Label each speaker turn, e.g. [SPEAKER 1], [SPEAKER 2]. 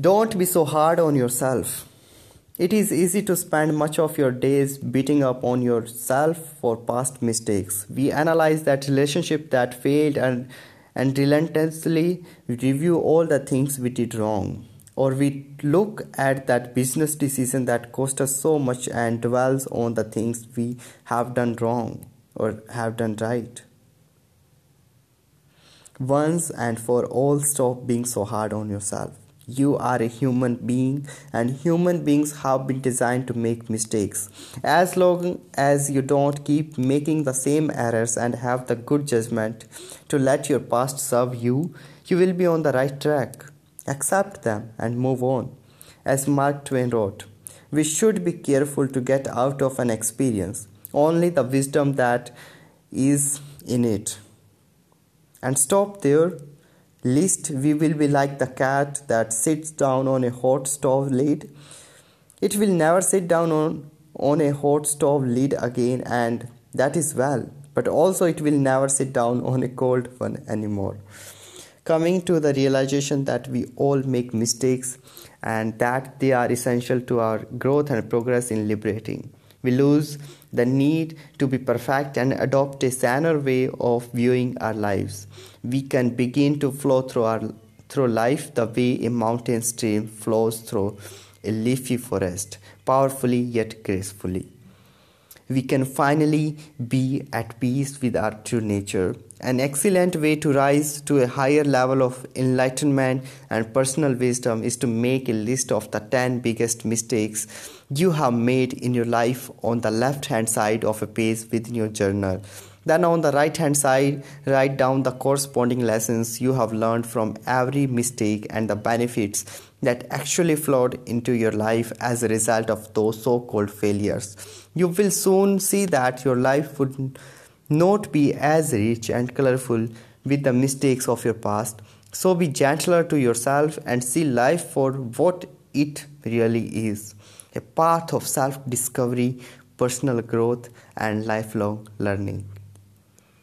[SPEAKER 1] Don't be so hard on yourself. It is easy to spend much of your days beating up on yourself for past mistakes. We analyze that relationship that failed and, and relentlessly review all the things we did wrong. Or we look at that business decision that cost us so much and dwells on the things we have done wrong or have done right. Once and for all, stop being so hard on yourself. You are a human being, and human beings have been designed to make mistakes. As long as you don't keep making the same errors and have the good judgment to let your past serve you, you will be on the right track. Accept them and move on. As Mark Twain wrote, we should be careful to get out of an experience only the wisdom that is in it. And stop there Least we will be like the cat that sits down on a hot stove lid. It will never sit down on, on a hot stove lid again, and that is well, but also it will never sit down on a cold one anymore. Coming to the realization that we all make mistakes and that they are essential to our growth and progress in liberating. We lose the need to be perfect and adopt a saner way of viewing our lives. We can begin to flow through our through life the way a mountain stream flows through a leafy forest, powerfully yet gracefully. We can finally be at peace with our true nature. An excellent way to rise to a higher level of enlightenment and personal wisdom is to make a list of the 10 biggest mistakes you have made in your life on the left hand side of a page within your journal. Then, on the right hand side, write down the corresponding lessons you have learned from every mistake and the benefits that actually flowed into your life as a result of those so called failures. You will soon see that your life would not be as rich and colorful with the mistakes of your past. So, be gentler to yourself and see life for what it really is a path of self discovery, personal growth, and lifelong learning.